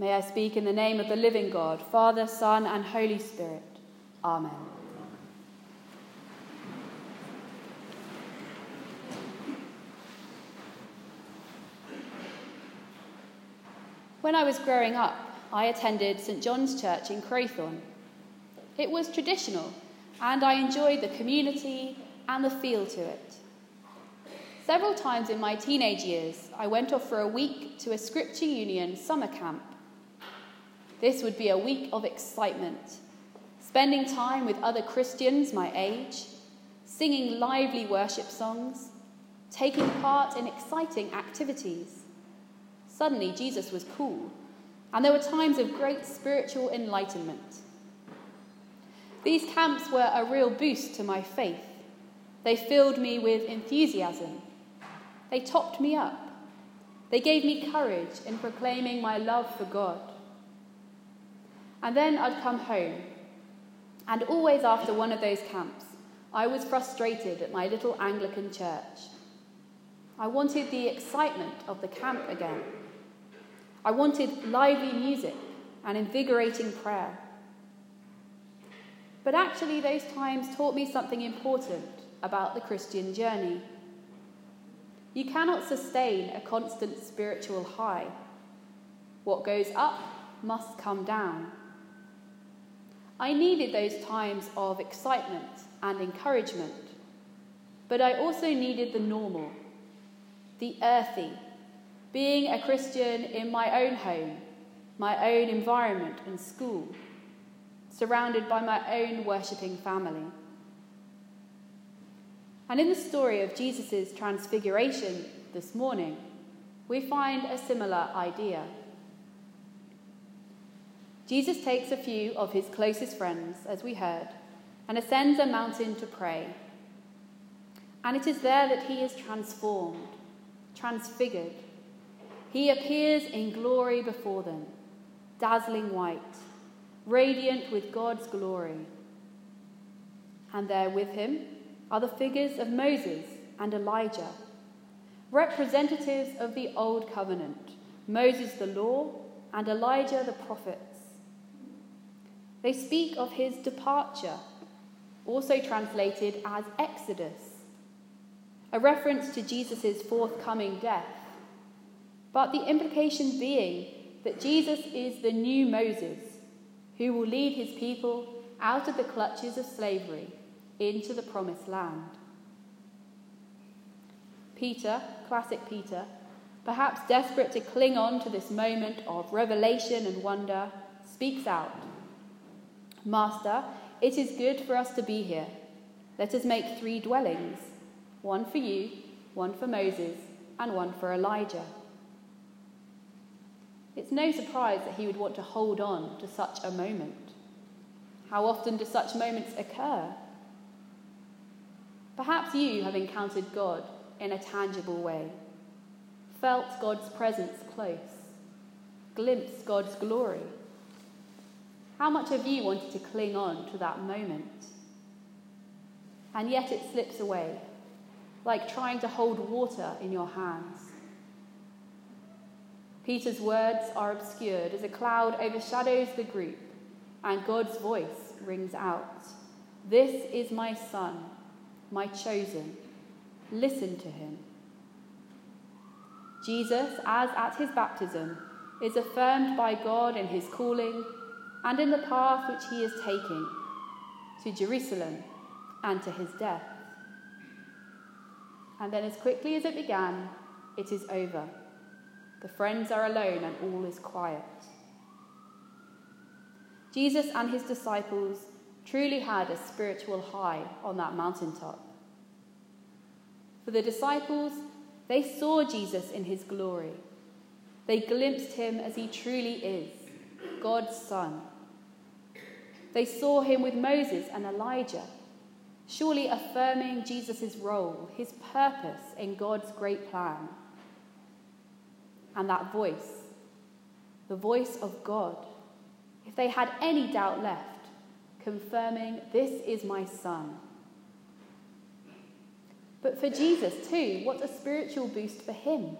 May I speak in the name of the living God, Father, Son, and Holy Spirit. Amen. When I was growing up, I attended St John's Church in Crowthorne. It was traditional, and I enjoyed the community and the feel to it. Several times in my teenage years, I went off for a week to a Scripture Union summer camp. This would be a week of excitement, spending time with other Christians my age, singing lively worship songs, taking part in exciting activities. Suddenly, Jesus was cool, and there were times of great spiritual enlightenment. These camps were a real boost to my faith. They filled me with enthusiasm. They topped me up. They gave me courage in proclaiming my love for God. And then I'd come home, and always after one of those camps, I was frustrated at my little Anglican church. I wanted the excitement of the camp again. I wanted lively music and invigorating prayer. But actually, those times taught me something important about the Christian journey. You cannot sustain a constant spiritual high. What goes up must come down. I needed those times of excitement and encouragement, but I also needed the normal, the earthy, being a Christian in my own home, my own environment and school, surrounded by my own worshipping family. And in the story of Jesus' transfiguration this morning, we find a similar idea. Jesus takes a few of his closest friends, as we heard, and ascends a mountain to pray. And it is there that he is transformed, transfigured, he appears in glory before them, dazzling white, radiant with God's glory. And there with him are the figures of Moses and Elijah, representatives of the Old Covenant, Moses the law and Elijah the prophets. They speak of his departure, also translated as Exodus, a reference to Jesus' forthcoming death but the implication being that Jesus is the new Moses who will lead his people out of the clutches of slavery into the promised land. Peter, classic Peter, perhaps desperate to cling on to this moment of revelation and wonder, speaks out Master, it is good for us to be here. Let us make three dwellings one for you, one for Moses, and one for Elijah. It's no surprise that he would want to hold on to such a moment. How often do such moments occur? Perhaps you have encountered God in a tangible way, felt God's presence close, glimpsed God's glory. How much have you wanted to cling on to that moment? And yet it slips away, like trying to hold water in your hands. Peter's words are obscured as a cloud overshadows the group, and God's voice rings out This is my Son, my chosen. Listen to him. Jesus, as at his baptism, is affirmed by God in his calling and in the path which he is taking to Jerusalem and to his death. And then, as quickly as it began, it is over. The friends are alone and all is quiet. Jesus and his disciples truly had a spiritual high on that mountaintop. For the disciples, they saw Jesus in his glory. They glimpsed him as he truly is, God's Son. They saw him with Moses and Elijah, surely affirming Jesus' role, his purpose in God's great plan and that voice, the voice of God, if they had any doubt left, confirming, This is my Son. But for Jesus, too, what a spiritual boost for him.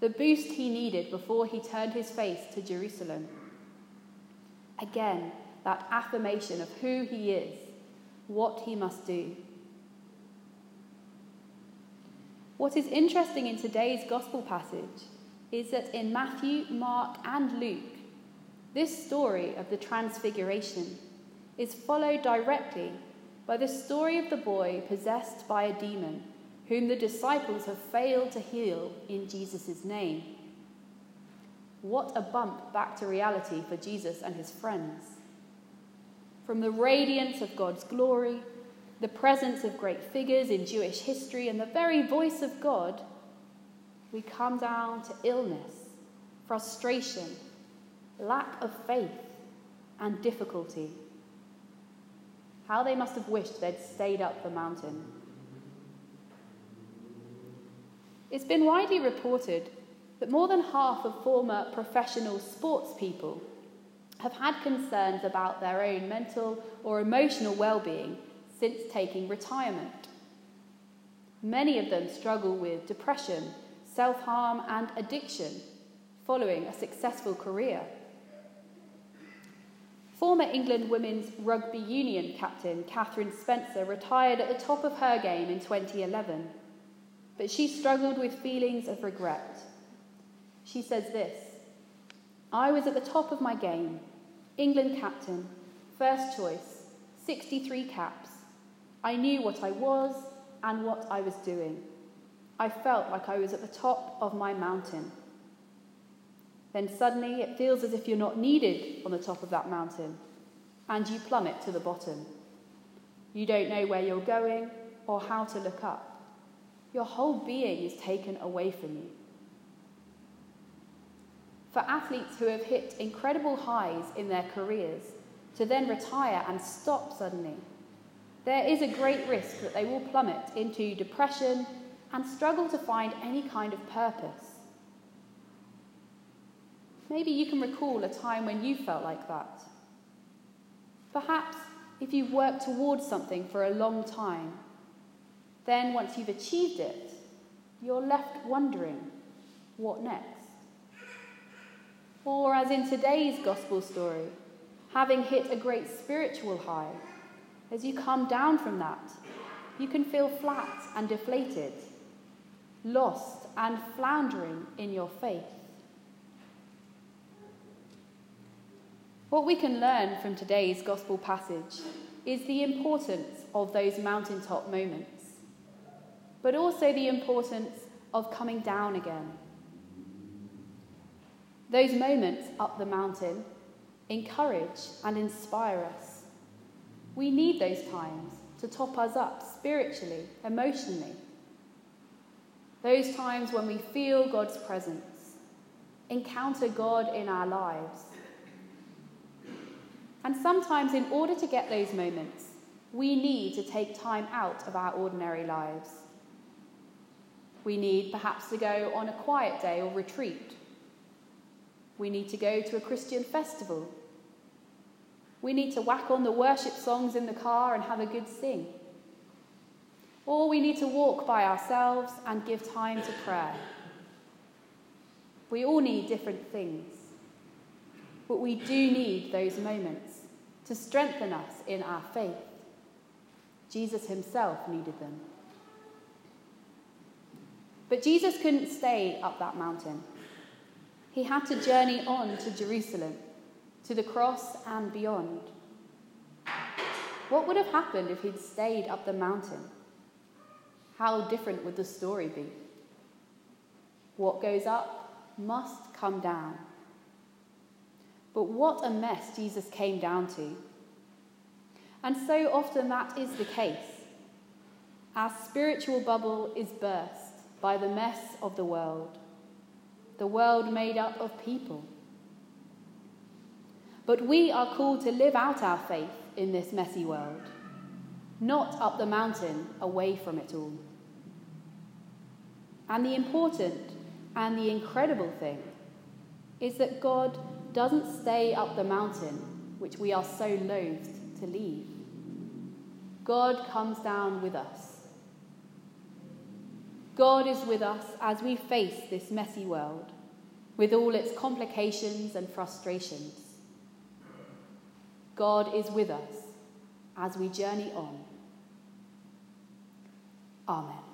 the boost he needed before he turned his face to Jerusalem. Again, that affirmation of who he is, what he must do. What is interesting in today's gospel passage is that in Matthew, Mark, and Luke, this story of the Transfiguration is followed directly by the story of the boy possessed by a demon, whom the disciples have failed to heal in Jesus' name. What a bump back to reality for Jesus and his friends. From the radiance of God's glory, the presence of great figures in Jewish history, and the very voice of God, we come down to illness, frustration, lack of faith, and difficulty. How they must have wished they'd stayed up the mountain. It's been widely reported that more than half of former professional sports people have had concerns about their own mental or emotional well being since taking retirement. Many of them struggle with depression, self harm, and addiction following a successful career. Former England women's rugby union captain Catherine Spencer retired at the top of her game in 2011, but she struggled with feelings of regret. She says this I was at the top of my game, England captain, first choice, 63 caps. I knew what I was and what I was doing. I felt like I was at the top of my mountain. Then suddenly it feels as if you're not needed on the top of that mountain and you plummet to the bottom. You don't know where you're going or how to look up. Your whole being is taken away from you. For athletes who have hit incredible highs in their careers to then retire and stop suddenly, there is a great risk that they will plummet into depression and struggle to find any kind of purpose. Maybe you can recall a time when you felt like that. Perhaps if you've worked towards something for a long time, then once you've achieved it, you're left wondering what next? Or, as in today's gospel story, having hit a great spiritual high, as you come down from that, you can feel flat and deflated, lost and floundering in your faith. What we can learn from today's gospel passage is the importance of those mountaintop moments, but also the importance of coming down again. Those moments up the mountain encourage and inspire us. We need those times to top us up spiritually, emotionally. Those times when we feel God's presence, encounter God in our lives and sometimes, in order to get those moments, we need to take time out of our ordinary lives. We need perhaps to go on a quiet day or retreat. We need to go to a Christian festival. We need to whack on the worship songs in the car and have a good sing. Or we need to walk by ourselves and give time to prayer. We all need different things. But we do need those moments to strengthen us in our faith. Jesus himself needed them. But Jesus couldn't stay up that mountain. He had to journey on to Jerusalem, to the cross and beyond. What would have happened if he'd stayed up the mountain? How different would the story be? What goes up must come down. But what a mess Jesus came down to. And so often that is the case. Our spiritual bubble is burst by the mess of the world, the world made up of people. But we are called to live out our faith in this messy world, not up the mountain away from it all. And the important and the incredible thing is that God doesn't stay up the mountain, which we are so loath to leave. God comes down with us. God is with us as we face this messy world, with all its complications and frustrations. God is with us as we journey on. Amen.